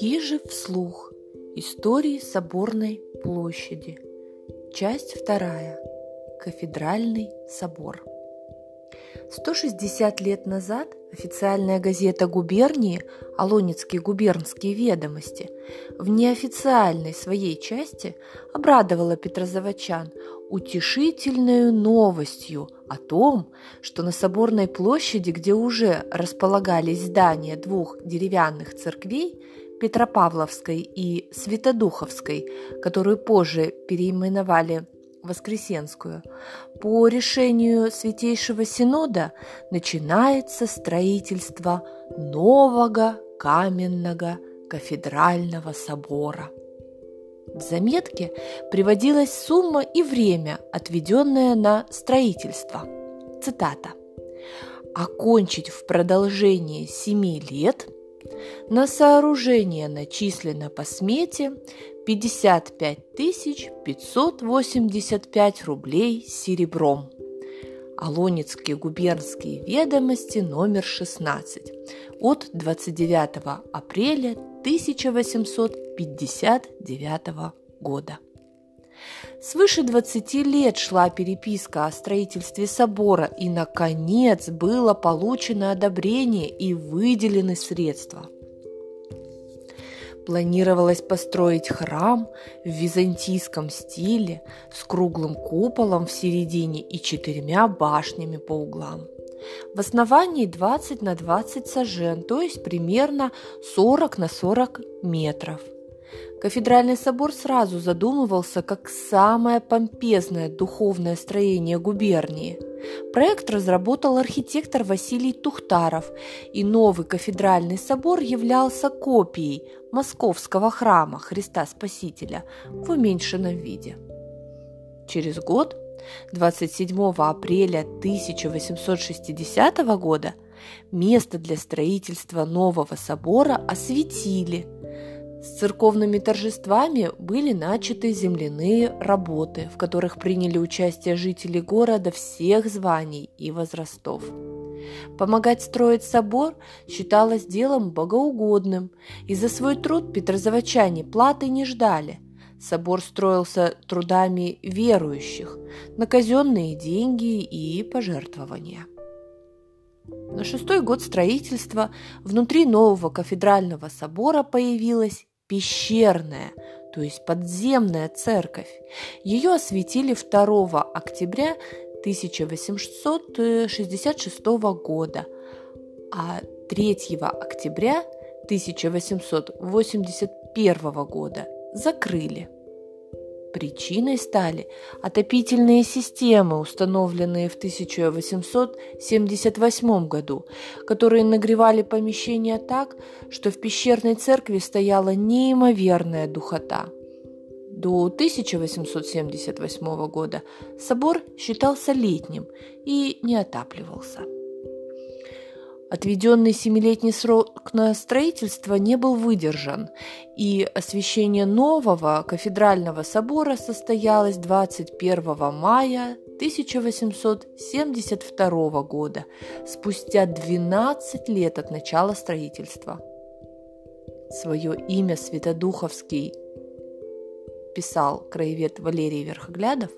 Кижи вслух. Истории Соборной площади. Часть вторая. Кафедральный собор. 160 лет назад официальная газета губернии «Алонецкие губернские ведомости» в неофициальной своей части обрадовала петрозаводчан утешительной новостью о том, что на Соборной площади, где уже располагались здания двух деревянных церквей, Петропавловской и Святодуховской, которую позже переименовали Воскресенскую, по решению Святейшего Синода начинается строительство нового каменного кафедрального собора. В заметке приводилась сумма и время, отведенное на строительство. Цитата. «Окончить в продолжении семи лет на сооружение начислено по смете 55 585 рублей серебром. Алонецкие губернские ведомости номер 16 от 29 апреля 1859 года. Свыше 20 лет шла переписка о строительстве собора, и, наконец, было получено одобрение и выделены средства – Планировалось построить храм в византийском стиле с круглым куполом в середине и четырьмя башнями по углам. В основании 20 на 20 сажен, то есть примерно 40 на 40 метров – Кафедральный собор сразу задумывался как самое помпезное духовное строение губернии. Проект разработал архитектор Василий Тухтаров, и новый кафедральный собор являлся копией московского храма Христа Спасителя в уменьшенном виде. Через год, 27 апреля 1860 года, место для строительства нового собора осветили – с церковными торжествами были начаты земляные работы, в которых приняли участие жители города всех званий и возрастов. Помогать строить собор считалось делом богоугодным, и за свой труд петрозаводчане платы не ждали. Собор строился трудами верующих, на казенные деньги и пожертвования. На шестой год строительства внутри нового кафедрального собора появилась пещерная, то есть подземная церковь. Ее осветили 2 октября 1866 года, а 3 октября 1881 года закрыли. Причиной стали отопительные системы, установленные в 1878 году, которые нагревали помещения так, что в пещерной церкви стояла неимоверная духота. До 1878 года собор считался летним и не отапливался. Отведенный семилетний срок на строительство не был выдержан, и освящение нового кафедрального собора состоялось 21 мая 1872 года, спустя 12 лет от начала строительства. Свое имя Святодуховский писал краевед Валерий Верхоглядов,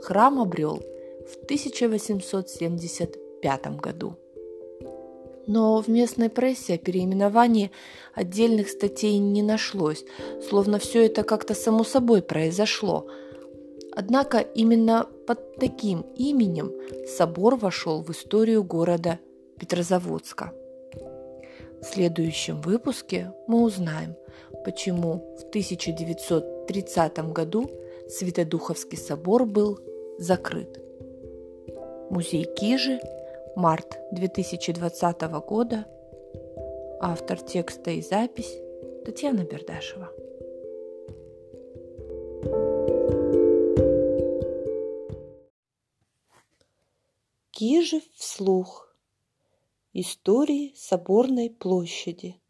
храм обрел в 1875 году но в местной прессе о переименовании отдельных статей не нашлось, словно все это как-то само собой произошло. Однако именно под таким именем собор вошел в историю города Петрозаводска. В следующем выпуске мы узнаем, почему в 1930 году Святодуховский собор был закрыт. Музей Кижи – март 2020 года. Автор текста и запись Татьяна Бердашева. Кижев вслух. Истории Соборной площади.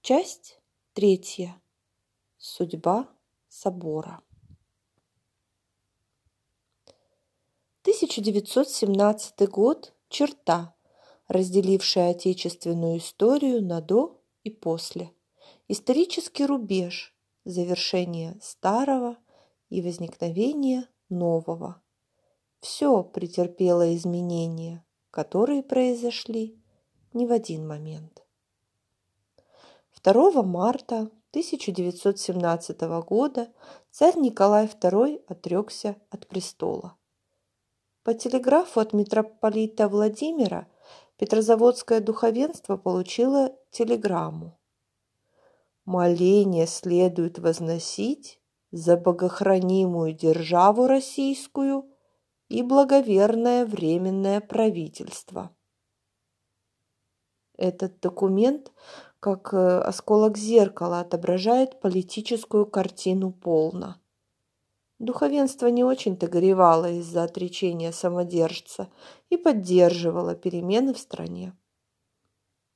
Часть третья. Судьба собора. 1917 год черта, разделившая отечественную историю на до и после. исторический рубеж завершения старого и возникновения нового. Все претерпело изменения, которые произошли не в один момент. 2 марта 1917 года царь Николай II отрекся от престола. По телеграфу от митрополита Владимира Петрозаводское духовенство получило телеграмму. Моление следует возносить за богохранимую державу российскую и благоверное временное правительство. Этот документ, как э, осколок зеркала, отображает политическую картину полно. Духовенство не очень-то горевало из-за отречения самодержца и поддерживало перемены в стране.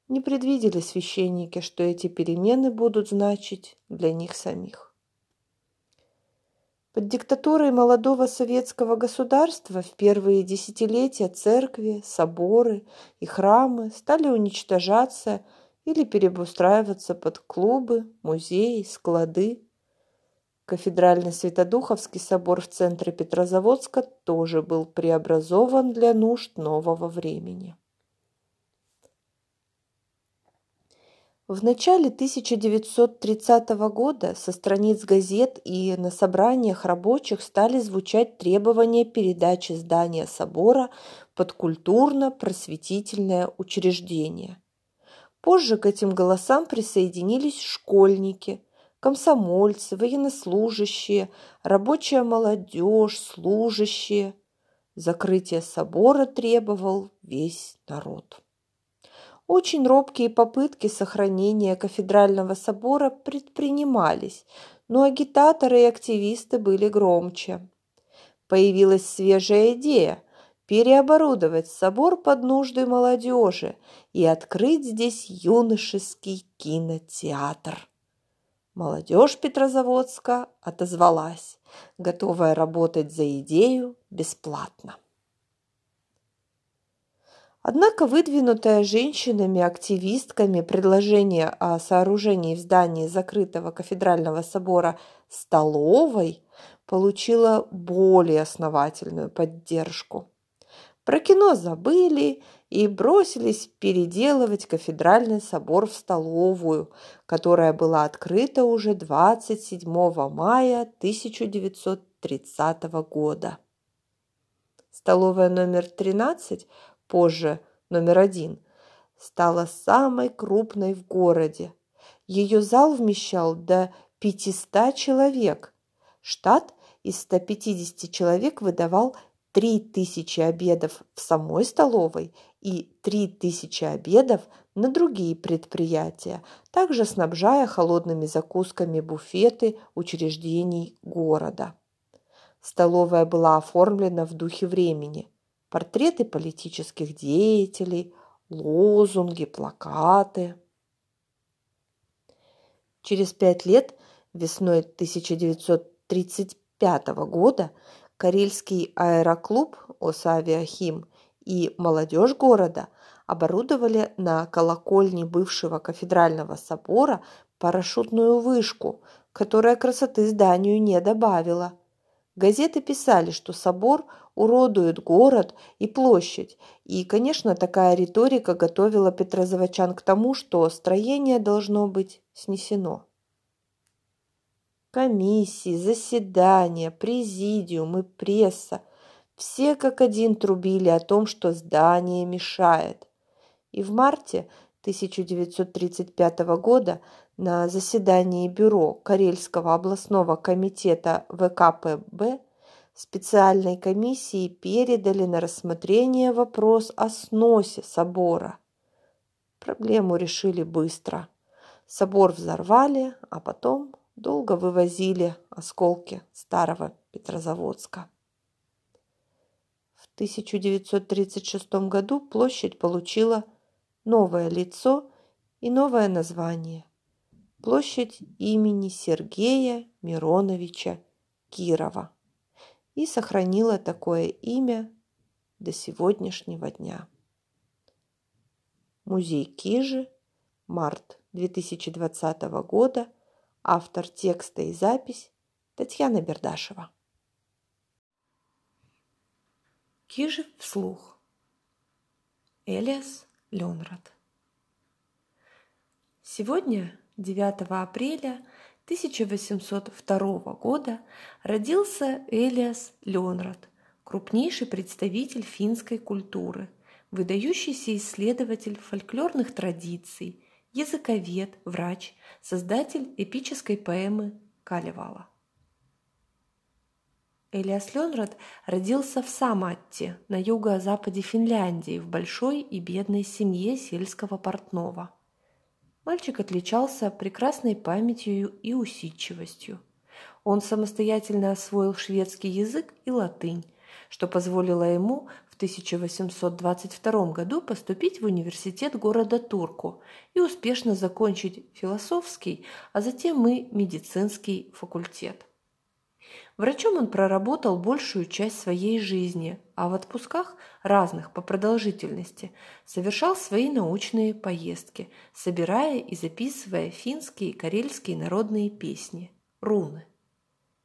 Не предвидели священники, что эти перемены будут значить для них самих. Под диктатурой молодого советского государства в первые десятилетия церкви, соборы и храмы стали уничтожаться или переобустраиваться под клубы, музеи, склады, Кафедральный Святодуховский собор в центре Петрозаводска тоже был преобразован для нужд нового времени. В начале 1930 года со страниц газет и на собраниях рабочих стали звучать требования передачи здания собора под культурно-просветительное учреждение. Позже к этим голосам присоединились школьники – комсомольцы, военнослужащие, рабочая молодежь, служащие. Закрытие собора требовал весь народ. Очень робкие попытки сохранения кафедрального собора предпринимались, но агитаторы и активисты были громче. Появилась свежая идея – переоборудовать собор под нужды молодежи и открыть здесь юношеский кинотеатр. Молодежь Петрозаводска отозвалась, готовая работать за идею бесплатно. Однако выдвинутое женщинами-активистками предложение о сооружении в здании закрытого кафедрального собора столовой получило более основательную поддержку. Про кино забыли и бросились переделывать кафедральный собор в столовую, которая была открыта уже 27 мая 1930 года. Столовая номер 13, позже номер один, стала самой крупной в городе. Ее зал вмещал до 500 человек. Штат из 150 человек выдавал 3000 обедов в самой столовой и 3000 обедов на другие предприятия, также снабжая холодными закусками буфеты учреждений города. Столовая была оформлена в духе времени. Портреты политических деятелей, лозунги, плакаты. Через пять лет, весной 1935 года, Карельский аэроклуб «Осавиахим» и молодежь города оборудовали на колокольне бывшего кафедрального собора парашютную вышку, которая красоты зданию не добавила. Газеты писали, что собор уродует город и площадь, и, конечно, такая риторика готовила петрозаводчан к тому, что строение должно быть снесено. Комиссии, заседания, президиум и пресса все как один трубили о том, что здание мешает. И в марте 1935 года на заседании бюро Карельского областного комитета ВКПБ специальной комиссии передали на рассмотрение вопрос о сносе собора. Проблему решили быстро. Собор взорвали, а потом долго вывозили осколки старого Петрозаводска. В 1936 году площадь получила новое лицо и новое название – площадь имени Сергея Мироновича Кирова и сохранила такое имя до сегодняшнего дня. Музей Кижи, март 2020 года. Автор текста и запись Татьяна Бердашева. Кижи вслух. Элиас Ленрад. Сегодня, 9 апреля 1802 года, родился Элиас Ленрад, крупнейший представитель финской культуры, выдающийся исследователь фольклорных традиций, языковед, врач, создатель эпической поэмы Калевала. Элиас Ленрад родился в Саматте на юго-западе Финляндии в большой и бедной семье сельского портного. Мальчик отличался прекрасной памятью и усидчивостью. Он самостоятельно освоил шведский язык и латынь, что позволило ему в 1822 году поступить в университет города Турку и успешно закончить философский, а затем и медицинский факультет. Врачом он проработал большую часть своей жизни, а в отпусках, разных по продолжительности, совершал свои научные поездки, собирая и записывая финские и карельские народные песни – руны.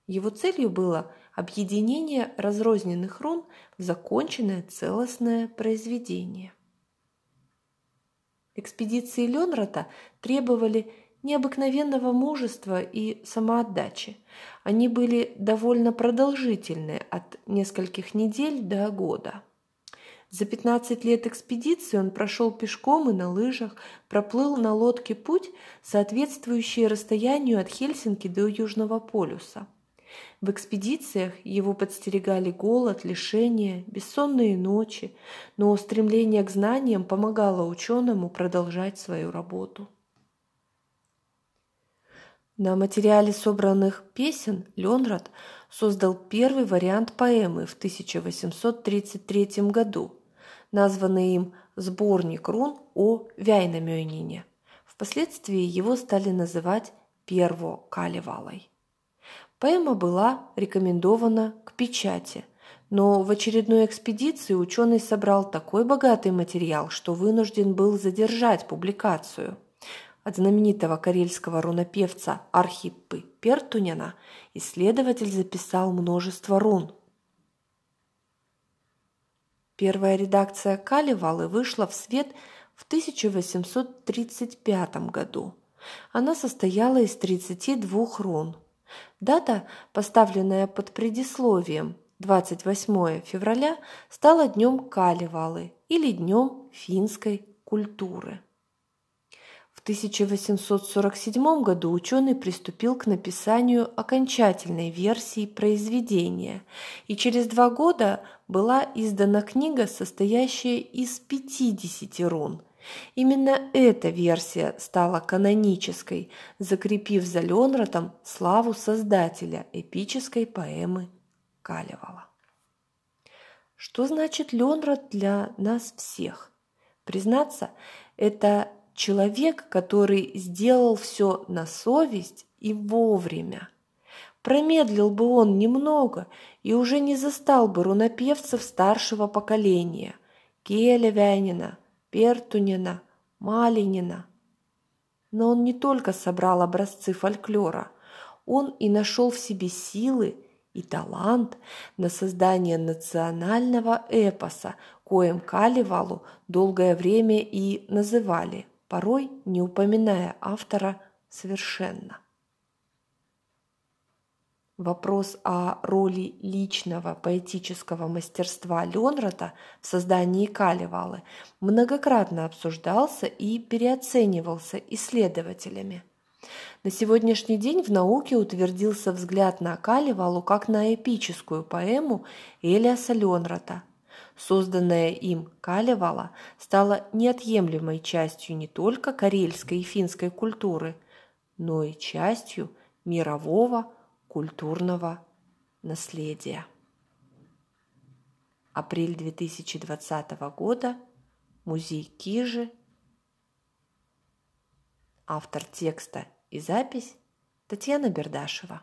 Его целью было объединение разрозненных рун в законченное целостное произведение. Экспедиции Ленрата требовали необыкновенного мужества и самоотдачи. Они были довольно продолжительны, от нескольких недель до года. За 15 лет экспедиции он прошел пешком и на лыжах, проплыл на лодке путь, соответствующий расстоянию от Хельсинки до Южного полюса. В экспедициях его подстерегали голод, лишения, бессонные ночи, но стремление к знаниям помогало ученому продолжать свою работу. На материале собранных песен Ленрад создал первый вариант поэмы в 1833 году, названный им «Сборник рун о Вяйнамёнине». Впоследствии его стали называть «Перво Калевалой». Поэма была рекомендована к печати, но в очередной экспедиции ученый собрал такой богатый материал, что вынужден был задержать публикацию – от знаменитого карельского рунопевца Архиппы Пертунина исследователь записал множество рун. Первая редакция Калевалы вышла в свет в 1835 году. Она состояла из 32 рун. Дата, поставленная под предисловием 28 февраля, стала днем Калевалы или днем финской культуры. В 1847 году ученый приступил к написанию окончательной версии произведения, и через два года была издана книга, состоящая из 50 рун. Именно эта версия стала канонической, закрепив за Ленратом славу создателя эпической поэмы Калевала. Что значит Ленрат для нас всех? Признаться, это человек, который сделал все на совесть и вовремя. Промедлил бы он немного и уже не застал бы рунопевцев старшего поколения – Келя Вянина, Пертунина, Малинина. Но он не только собрал образцы фольклора, он и нашел в себе силы и талант на создание национального эпоса, коим Калевалу долгое время и называли – порой не упоминая автора совершенно. Вопрос о роли личного поэтического мастерства Ленрата в создании Калевалы многократно обсуждался и переоценивался исследователями. На сегодняшний день в науке утвердился взгляд на Калевалу как на эпическую поэму Элиаса Ленрата – Созданная им Калевала стала неотъемлемой частью не только карельской и финской культуры, но и частью мирового культурного наследия. Апрель 2020 года. Музей Кижи. Автор текста и запись Татьяна Бердашева.